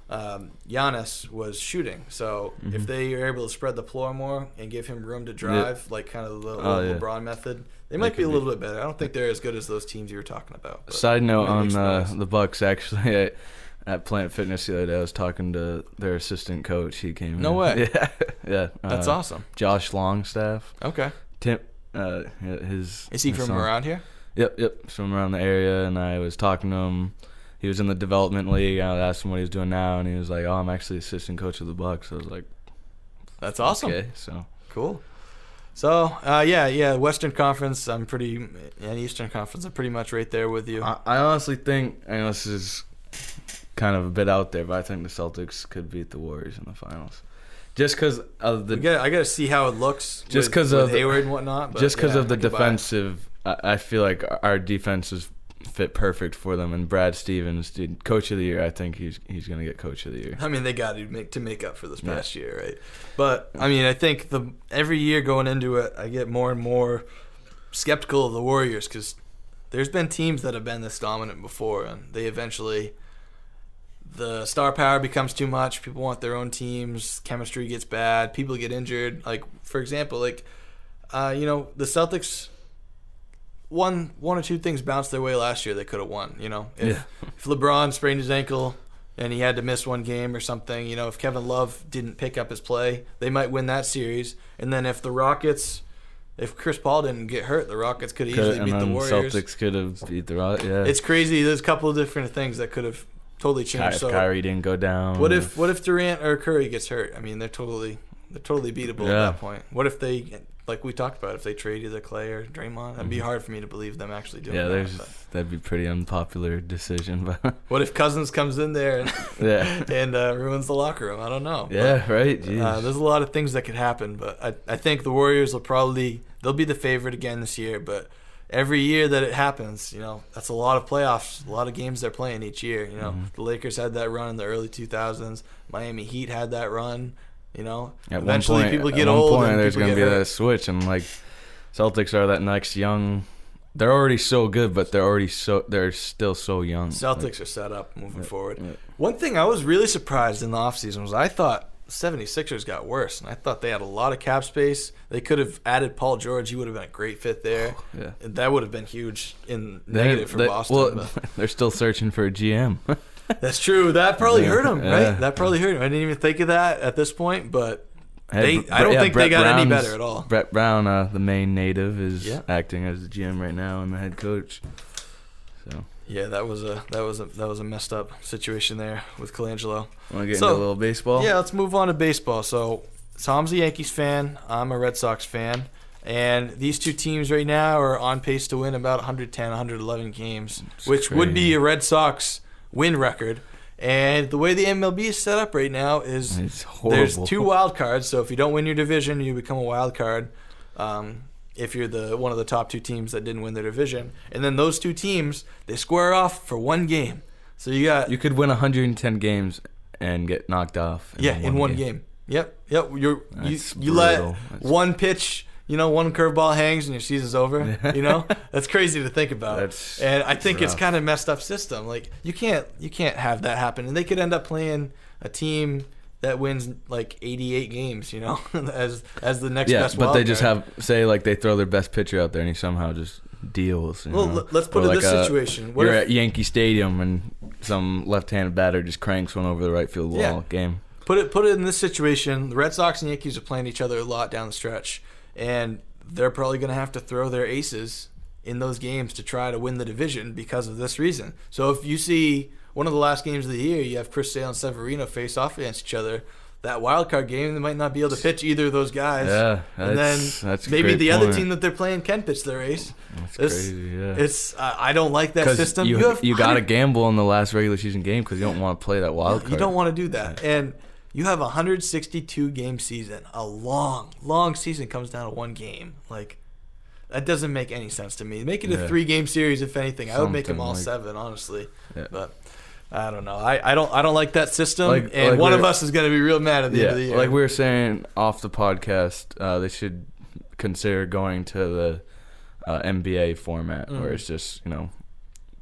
um, Giannis was shooting. So if Mhm. they are able to spread the floor more and give him room to drive, like kind of the Oh, Le- yeah. LeBron method, they They might be a could be. little bit better. I don't think they're as good as those teams you were talking about. Side note on uh, the Bucks. Actually, at, Planet Fitness the other day, I was talking to their assistant coach. He came. No in. way. Yeah, yeah. That's uh, awesome. Josh Longstaff. Okay. Tim. Uh, his. Is he his from son. around here? Yep, yep. From around the area, and I was talking to him. He was in the development league. I asked him what he was doing now, and he was like, "Oh, I'm actually assistant coach of the Bucks." I was like, That's awesome. Okay, so Cool. So, uh, yeah, yeah, Western Conference, I'm pretty, and Eastern Conference, I'm pretty much right there with you. I, I honestly think, I know this is kind of a bit out there, but I think the Celtics could beat the Warriors in the finals. Just because of the gotta- I got to see how it looks. Just 'cause of the- Hayward and whatnot. But just because yeah, of the I can buy it. defensive, I, I feel like our defense is fit perfect for them. And Brad Stevens, dude, coach of the year. I think he's he's gonna get coach of the year. I mean, they got to make to make up for this Yeah. past year, right? But I mean, I think the every year going into it, I get more and more skeptical of the Warriors because there's been teams that have been this dominant before, and they eventually the star power becomes too much. People want their own teams. Chemistry gets bad. People get injured. Like for example, like uh, you know the Celtics. One, one or two things bounced their way last year. They could have won. You know, if, Yeah. if LeBron sprained his ankle and he had to miss one game or something, you know, if Kevin Love didn't pick up his play, they might win that series. And then if the Rockets, if Chris Paul didn't get hurt, the Rockets could have easily beat the Warriors. Celtics could have beat the Rock. Yeah, It's crazy. There's a couple of different things that could have totally Ky- changed. if So Kyrie didn't go down. what if what if Durant or Curry gets hurt? I mean, they're totally they're totally beatable Yeah. at that point. What if they like we talked about if they trade either Klay or Draymond? That'd be hard for me to believe them actually doing Mm-hmm. Yeah, that. but that'd be pretty unpopular decision, but What if Cousins comes in there and yeah, and uh, ruins the locker room? I don't know. yeah, right. But, Jeez. uh, there's a lot of things that could happen, but I, I think the Warriors will probably they'll be the favorite again this year. But every year that it happens, you know, that's a lot of playoffs, a lot of games they're playing each year. You know, Mhm. the Lakers had that run in the early 2000s. Miami Heat had that run. You know, At eventually point, people get old point, there's gonna be hurt. that switch, and like Celtics are that next young. They're already so good, but they're already so they're still so young. Celtics are set up moving Yeah, forward. yeah. One thing I was really surprised in the offseason was I thought 76ers got worse, and I thought they had a lot of cap space. They could have added Paul George. He would have been a great fit there. yeah. And that would have been huge in They- negative for they- Boston. Well, but they're still searching for a GM. that's true. That probably Yeah, hurt him, yeah. right? That probably hurt him. I didn't even think of that at this point, but They- I don't yeah, think they Brett got any better at all. Brett Brown, uh, the main native, is Yeah. acting as the GM right now and the head coach. Yeah, that was a that was a that was a messed up situation there with Colangelo. want to get So, into a little baseball? Yeah, let's move on to baseball. So Tom's a Yankees fan. I'm a Red Sox fan. And these two teams right now are on pace to win about 110, 111 games, It's which would be a Red Sox win record. And the way the MLB is set up right now is there's two wild cards. So if you don't win your division, you become a wild card. Um, if you're the one of the top two teams that didn't win their division, and then those two teams they square off for one game. So you got You could win 110 games and get knocked off. yeah, in one game. Yep, yep. You're you That's you let brutal. That's- one pitch, you know, one curveball hangs and your season's over. You know, that's crazy to think about. That's and I think it's kind of messed up system. Like you can't you can't have that happen, and they could end up playing a team that wins like 88 games. You know, as as the next Yeah, best. but they just have say like they throw their best pitcher out there and he somehow just deals. Well, know? let's put Or it like this a- situation. What you're if- at Yankee Stadium and some left-handed batter just cranks one over the right field wall. Yeah. Game. Put it put it in this situation. The Red Sox and Yankees are playing each other a lot down the stretch, and they're probably going to have to throw their aces in those games to try to win the division because of this reason. So if you see one of the last games of the year, you have Chris Sale and Severino face off against each other. That wild card game, they might not be able to pitch either of those guys. Yeah, and then that's- maybe the other team that they're playing can pitch their ace. That's It's- crazy. Yeah. It's I I don't like that system. you, have you got to gamble in the last regular season game because you don't want to play that wild card. You don't want to do that. And you have a 162 game season. A long, long season comes down to one game. Like that doesn't make any sense to me. Make it a Yeah. three game series if anything. I would make them all like- seven, honestly. Yeah. But I don't know. I, I don't I don't like that system. Like- and like one of us is going to be real mad at the yeah, end of the year. like we were saying off the podcast, uh, they should consider going to the uh, NBA format where Mhm. it's just you know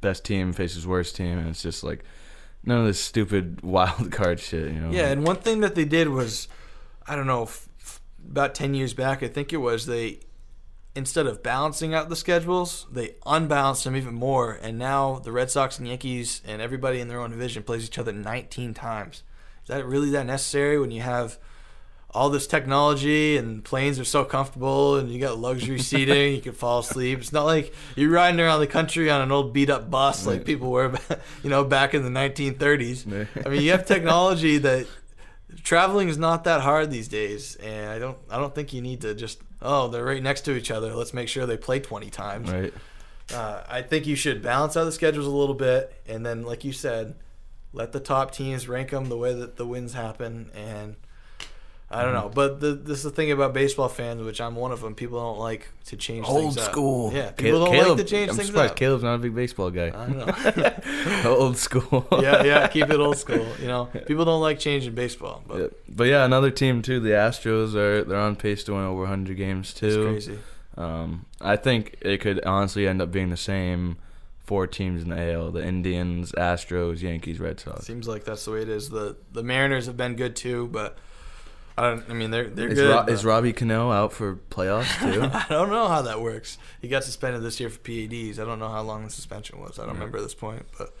best team faces worst team, and it's just like none of this stupid wild card shit. You know? Yeah, and one thing that they did was, I don't know, f- f- about ten years back, I think it was they, instead of balancing out the schedules, they unbalanced them even more, and now the Red Sox and Yankees and everybody in their own division plays each other 19 times. Is that really that necessary when you have all this technology and planes are so comfortable and you got luxury seating, you can fall asleep. It's not like you're riding around the country on an old beat up bus like people were, you know, back in the 1930s. I mean, you have technology that traveling is not that hard these days, and I don't I don't think you need to just oh they're right next to each other. Let's make sure they play 20 times. right. Uh, I think you should balance out the schedules a little bit, and then like you said, let the top teams rank them the way that the wins happen, and I don't know. But the, this is the thing about baseball fans, which I'm one of them. People don't like to change Old things up. school. Yeah, people don't Caleb, like to change I'm things surprised up. Caleb's not a big baseball guy. I don't know. Old school. yeah, yeah, keep it old school. You know, people don't like changing baseball, but Yeah. But yeah, another team too. The Astros are they're on pace to win over 100 games it's too. crazy. Um, I think it could honestly end up being the same four teams in the AL: the Indians, Astros, Yankees, Red Sox. Seems like that's the way it is. The the Mariners have been good too, but I don't. I mean, they're they're Is, good. Ro- is Robbie Cano out for playoffs too? I don't know how that works. He got suspended this year for PEDs. I don't know how long the suspension was. I don't remember at this point, but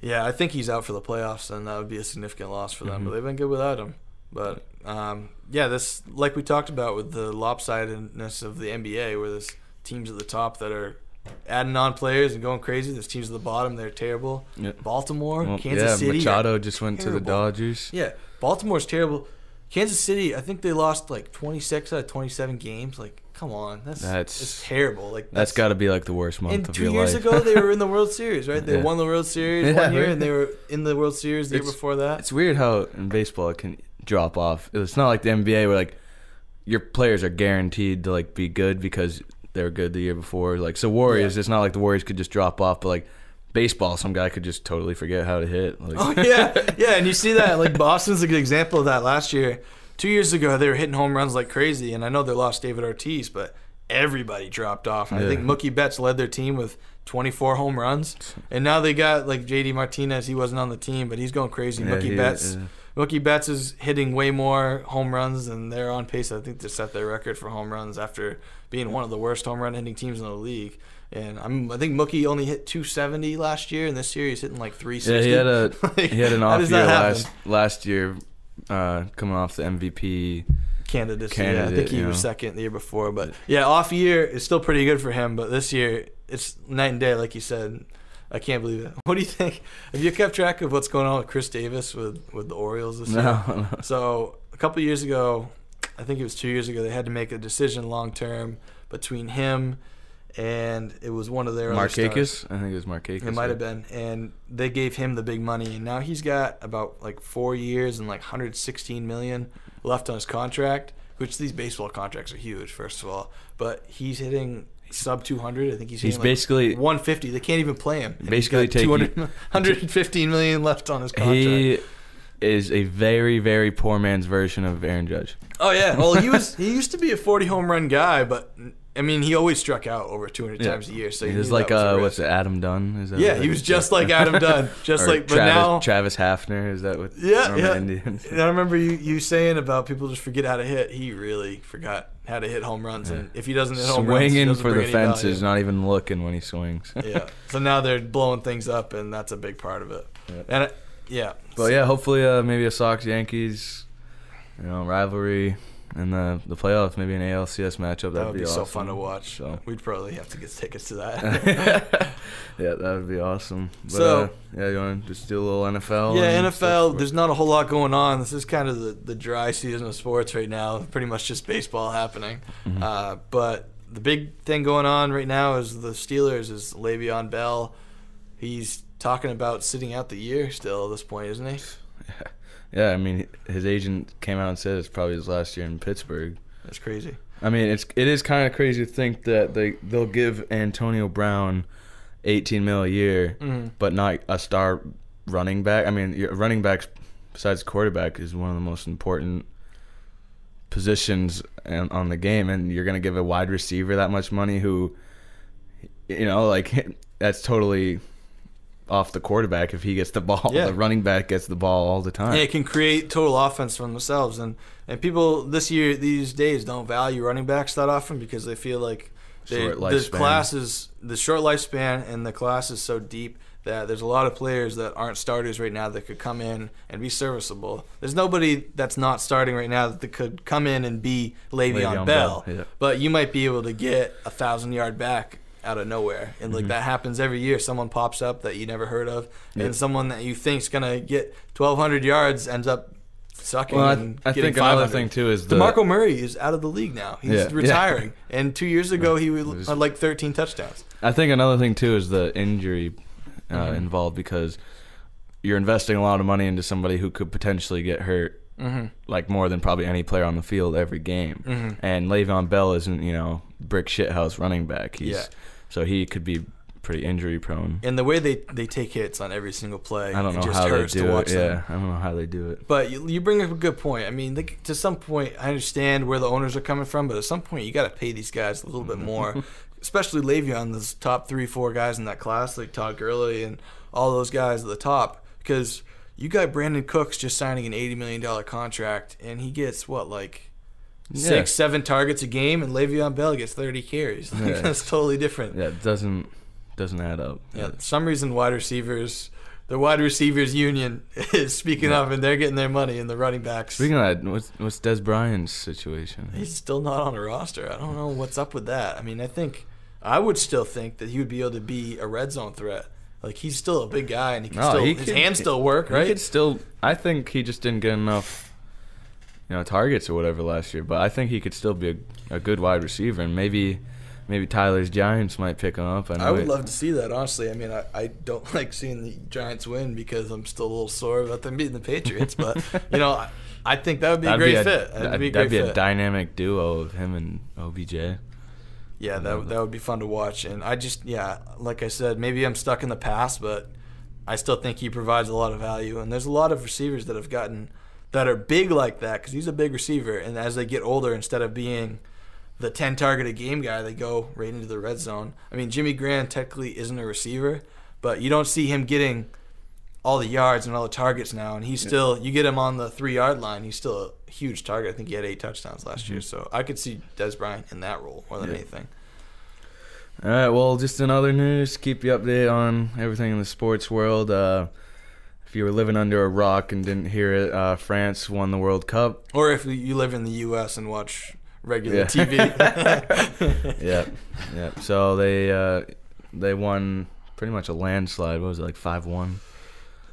yeah, I think he's out for the playoffs, and that would be a significant loss for them. Mhm. But they've been good without him. But um, yeah, this like we talked about with the lopsidedness of the NBA, where there's teams at the top that are adding on players and going crazy. There's teams at the bottom that are terrible. Yeah. Baltimore, Well, Kansas yeah, City. Machado just went to the. Dodgers. Yeah, Baltimore's terrible. Kansas City, I think they lost like 26 out of 27 games. Like, come on, that's That's- it's terrible. Like That's got to be like the worst month And of two years life. ago, they were in the World Series, right? They Yeah. won the World Series Yeah, one year, right. and they were in the World Series the year before that. It's weird how in baseball it can drop off. It's not like the NBA where like your players are guaranteed to like be good because they were good the year before. Like so Warriors, it's not like the Warriors could just drop off, but like baseball, some guy could just totally forget how to hit. Like, Oh yeah, yeah, and you see that like Boston's a good example of that. Last year, two years ago, they were hitting home runs like crazy, and I know they lost David Ortiz, but everybody dropped off. And I think Mookie Betts led their team with 24 home runs, and now they got like JD Martinez. He wasn't on the team, but he's going crazy. Yeah, Mookie he- Betts. yeah. Mookie Betts is hitting way more home runs, and they're on pace, I think, to set their record for home runs after being one of the worst home run hitting teams in the league. And I'm, I think Mookie only hit 270 last year, and this year he's hitting like 360. Yeah, he had a Like, he had an off year last last year, uh, coming off the MVP. candidacy. yeah, I think he was know. second the year before, but yeah, off year is still pretty good for him. But this year, it's night and day, like you said. I can't believe it. What do you think? Have you kept track of what's going on with Chris Davis with with the Orioles this year? No, no. So a couple years ago, I think it was two years ago, they had to make a decision long term between him and it was one of their. Markakis. I think it was Markakis. It might have been, and they gave him the big money, and now he's got about like four years and like 116 million left on his contract. Which these baseball contracts are huge, first of all. But he's hitting sub 200. I think he's He's hitting basically- 150. They can't even play him. Basically 200 115 million left on his contract. He is a very very poor man's version of Aaron Judge. Oh yeah. Well, he was he used to be a 40 home run guy, but I mean, he always struck out over 200 Yeah. times a year. So He was like was uh, what's it, Adam Dunn? Is that Yeah, he was just like Adam Dunn, just like. But Travis, now, Travis Hafner. Is that what? yeah, yeah. Indians? And I remember you, you saying about people just forget how to hit. He really forgot how to hit home runs, and if he doesn't hit home runs, he Swinging for the bring any value. fences, not even looking when he swings. yeah. So now they're blowing things up, and that's a big part of it. Yeah. And it, yeah, But yeah, hopefully uh, maybe a Sox Yankees, you know, rivalry in the the playoffs, maybe an ALCS matchup. That'd that would be, so awesome. fun to watch. So We'd probably have to get tickets to that. yeah, that would be awesome. But, So- uh, yeah, you want to just do a little NFL? Yeah, NFL. There's not a whole lot going on. This is kind of the, the dry season of sports right now. Pretty much just baseball happening. Mhm. Uh, but the big thing going on right now is the Steelers is Le'Veon Bell. He's talking about sitting out the year still at this point, isn't he? Yeah, I mean, his agent came out and said it's probably his last year in Pittsburgh. That's crazy. I mean, it's it is kind of crazy to think that they they'll give Antonio Brown 18 mil a year, Mhm. but not a star running back. I mean, your running backs besides quarterback is one of the most important positions on, on the game, and you're gonna give a wide receiver that much money who, you know, like that's totally off the quarterback if he gets the ball. Yeah. The running back gets the ball all the time. And it can create total offense for themselves. And, and people this year, these days, don't value running backs that often because they feel like they, the class is the short lifespan and the class is so deep that there's a lot of players that aren't starters right now that could come in and be serviceable. There's nobody that's not starting right now that could come in and be Le'Veon, Le'Veon Bell. Bell, yeah. But you might be able to get a thousand yard back out of nowhere, and Mm-hmm. like that happens every year. Someone pops up that you never heard of, Yeah. and someone that you think's gonna get 1,200 yards ends up sucking. Well, and I, I think another 500. thing too is the DeMarco Murray is out of the league now. He's Yeah. retiring, and two years ago he was- had like 13 touchdowns. I think another thing too is the injury uh, Mhm. involved because you're investing a lot of money into somebody who could potentially get hurt, Mm-hmm. like more than probably any player on the field every game. Mm-hmm. And Le'Veon Bell isn't, you know, brick shithouse running back. He's, Yeah. So he could be pretty injury prone. And the way they, they take hits on every single play, I don't know how they do it. Yeah, them. I don't know how they do it. But you, you bring up a good point. I mean, like, to some point, I understand where the owners are coming from, but at some point, you got to pay these guys a little bit mm-hmm. more, especially Le'Veon, those top three, four guys in that class, like Todd Gurley and all those guys at the top, because you got Brandin Cooks just signing an eighty million dollar contract, and he gets what like Yeah. six, seven targets a game, and Le'Veon Bell gets thirty carries. Like, Yeah. That's totally different. Yeah, it doesn't doesn't add up. Yeah, some reason wide receivers, the wide receivers union is speaking up, and they're getting their money, and the running backs. Speaking of that, what's what's Dez Bryant's situation? He's still not on a roster. I don't know what's up with that. I mean, I think I would still think that he would be able to be a red zone threat. Like he's still a big guy, and he can No, still he his could- hands still work, He right? could still. I think he just didn't get enough, you know, targets or whatever last year. But I think he could still be a, a good wide receiver, and maybe maybe Tyler's Giants might pick him up. I, I would it- love to see that. Honestly, I mean, I, I don't like seeing the Giants win because I'm still a little sore about them beating the Patriots. But you know, I, I think that would be a that'd great be a, fit. That'd, That'd, be a that'd be a dynamic duo of him and OBJ. Yeah, that um, that would be fun to watch. And I just yeah, like I said, maybe I'm stuck in the past, but I still think he provides a lot of value. And there's a lot of receivers that have gotten that are big like that because he's a big receiver. And as they get older, instead of being the 10 targeted game guy, they go right into the red zone. I mean, Jimmy Graham technically isn't a receiver, but you don't see him getting all the yards and all the targets now. And he's still, you get him on the three yard line, he's still a huge target. I think he had eight touchdowns last year. So I could see Dez Bryant in that role more than Yeah. anything. All right. Well, just in other news, keep you updated on everything in the sports world. Uh, if you were living under a rock and didn't hear it, uh, France won the World Cup. Or if you live in the U.S. and watch regular Yeah. TV. Yep. Yep. So they uh, they won pretty much a landslide. What was it like five one?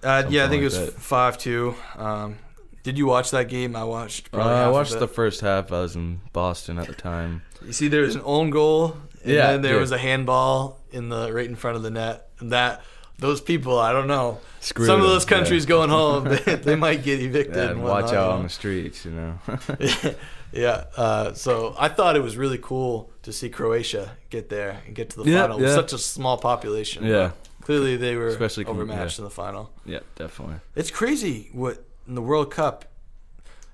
uh, yeah, I think it was that. five two. Um, did you watch that game? I watched. Uh, probably I watched the first half. I was in Boston at the time. You see, there was an own goal, and Yeah, then there yeah. was a handball in the right in front of the net. And that those people, I don't know. Screwed Some of those countries yeah. going home, they, they might get evicted. Yeah, and watch out on the streets, you know. yeah. Uh, so I thought it was really cool to see Croatia get there and get to the Yeah, final. yeah. Such a small population. Yeah. Clearly, they were Especially overmatched in the final. yeah, definitely. It's crazy what in the World Cup.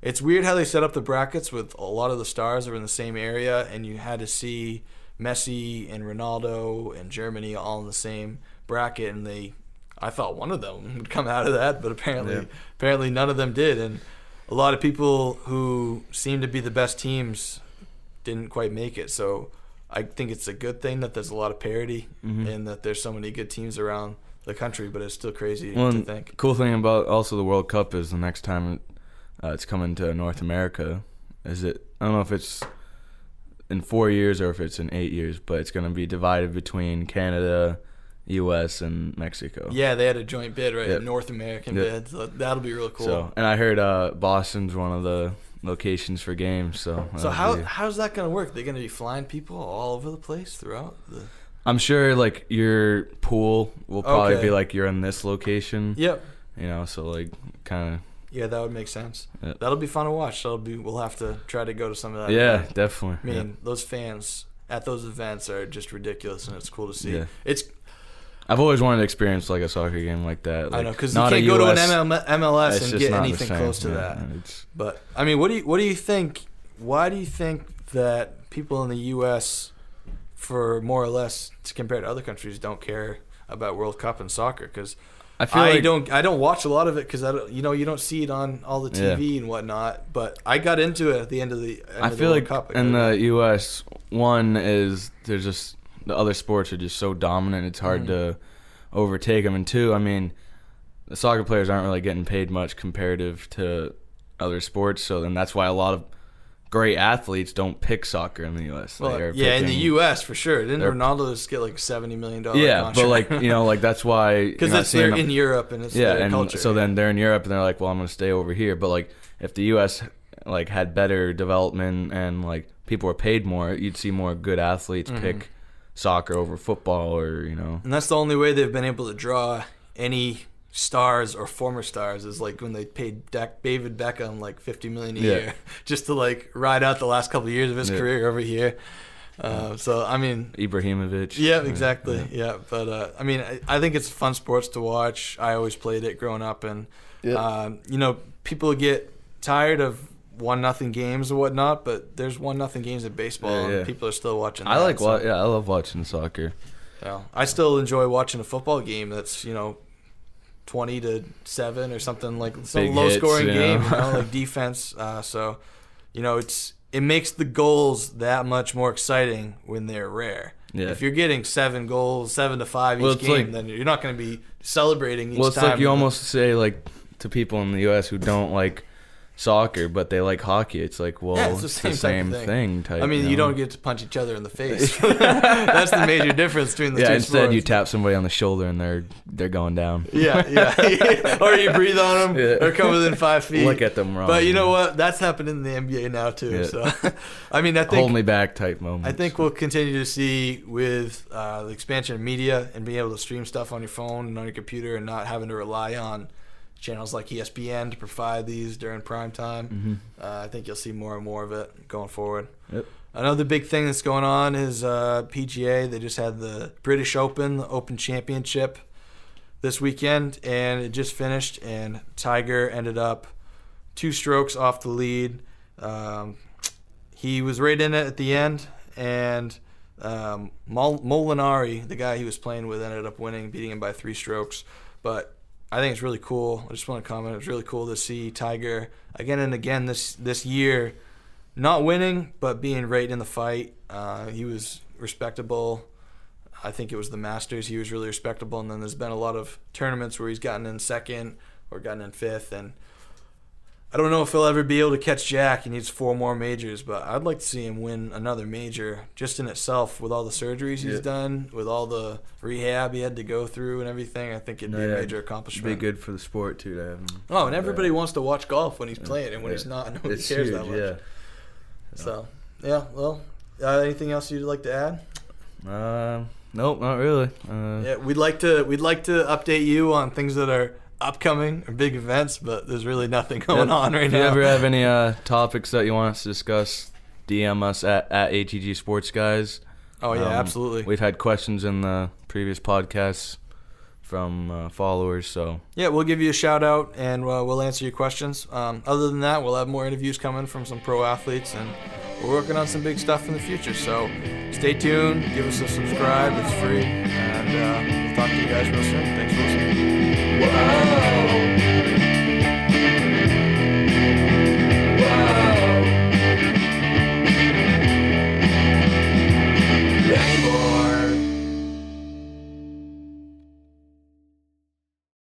It's weird how they set up the brackets with a lot of the stars are in the same area, and you had to see Messi and Ronaldo and Germany all in the same bracket, and they. I thought one of them would come out of that, but apparently, Yeah. apparently none of them did, and a lot of people who seem to be the best teams didn't quite make it. So I think it's a good thing that there's a lot of parity Mhm. and that there's so many good teams around the country, but it's still crazy Well, to think. cool thing about also the World Cup is the next time uh, it's coming to North America. Is it? I don't know if it's in four years or if it's in eight years, but it's going to be divided between Canada, U.S., and Mexico. Yeah, they had a joint bid, right? Yep. North American Yep. bid. So that'll be real cool. So, and I heard uh, Boston's one of the locations for games. So, So how be- how's that gonna work? They're gonna be flying people all over the place throughout the. I'm sure like your pool will probably Okay. be like you're in this location. Yep. You know, so like kind of. Yeah, that would make sense. Yep. That'll be fun to watch. That'll be. We'll have to try to go to some of of that. yeah, event. definitely. I mean, those fans at those events are just ridiculous, and it's cool to see. Yeah. It's I've always wanted to experience like a soccer game like that. Like, I know because you can't go to an ML- MLS and get anything close to yeah, that. It's, But I mean, what do you what do you think? Why do you think that people in the U.S. for more or less compared to other countries don't care about World Cup and soccer? Because I feel I like don't I don't watch a lot of it because I don't you know you don't see it on all the Yeah. TV and whatnot. But I got into it at the end of the. End I of the feel World like Cup. In the U.S. one is there's just the other sports are just so dominant. It's hard Mhm. to overtake them. And two, I mean, the soccer players aren't really getting paid much comparative to other sports. So then that's why a lot of great athletes don't pick soccer in the U.S. well, yeah, in the U.S. for sure. Didn't Ronaldo just get like seventy million dollars? Yeah, but like you know, like that's why because it's they're in Europe and it's yeah, and culture. so then they're in Europe and they're like, well, I'm gonna stay over here. But like, if the U.S. like had better development and like people were paid more, you'd see more good athletes Mhm. pick soccer over football or you know. And that's the only way they've been able to draw any stars or former stars is like when they paid Dak- David Beckham like 50 million a Yeah. year just to like ride out the last couple of years of his Yeah. career over here. Uh, so I mean, Ibrahimovic. yeah, exactly. Yeah, but uh, I mean, I, I think it's fun sports to watch. I always played it growing up, and Yeah. um, you know, people get tired of one nothing games and whatnot, but there's one nothing games in baseball, Yeah, yeah. and people are still watching. I like so, wa- yeah, I love watching soccer. yeah. I still enjoy watching a football game that's you know. 20 to 7 or something like some Big low scoring hits, you game know? you know, like defense uh, so you know it's it makes the goals that much more exciting when they're rare Yeah. if you're getting seven goals, seven to five each Well, it's game, like- then you're not going to be celebrating each Well, it's like you almost say like to people in the U.S. who don't like soccer, but they like hockey. It's like, well, Yeah, it's it's the the same same, type of thing. type, I mean, you, know? don't get to punch each other in the face. That's the major difference between the Yeah, two instead you tap somebody on the shoulder and they're they're going down. yeah, yeah, or you breathe on them, Yeah. or come within five feet. Look at them wrong. But you know what? That's happening in the NBA now too. Yeah. So, I mean, I think Hold me back type moment. I think we'll continue to see with uh, the expansion of media and being able to stream stuff on your phone and on your computer and not having to rely on channels like ESPN to provide these during prime time. Mhm. Uh, I think you'll see more and more of it going forward. Yep. Another big thing that's going on is uh, PGA. They just had the British Open, the Open Championship this weekend, and it just finished. And Tiger ended up two strokes off the lead. Um, he was right in it at the end, and um, Molinari, the guy he was playing with, ended up winning, beating him by three strokes. But I think it's really cool. I just want to comment. It's really cool to see Tiger again and again this this year, not winning but being right in the fight. Uh, he was respectable. I think it was the Masters. He was really respectable, and then there's been a lot of tournaments where he's gotten in second or gotten in fifth, and I don't know if he'll ever be able to catch Jack. He needs four more majors, but I'd like to see him win another major just in itself with all the surgeries he's Yeah. done, with all the rehab he had to go through and everything. I think it'd be a Yeah, major It'd accomplishment. be good for the sport too to have him. Oh, and everybody Yeah. wants to watch golf when he's playing, and when he's not, nobody It's cares huge, that much. yeah. So, yeah. Well, uh, anything else you'd like to add? Uh, nope, not really. Uh, Yeah, we'd like to we'd like to update you on things that are upcoming or big events, but there's really nothing going yeah, on right if now. If you ever have any uh, topics that you want us to discuss, DM us at, at ATG Sports Guys. oh yeah, Um, absolutely. We've had questions in the previous podcasts from uh, followers, so Yeah, we'll give you a shout out and uh, we'll answer your questions. Um, other than that, we'll have more interviews coming from some pro athletes, and we're working on some big stuff in the future. So stay tuned, give us a subscribe, it's free, and uh, we'll talk to you guys real soon. Thanks for. Whoa.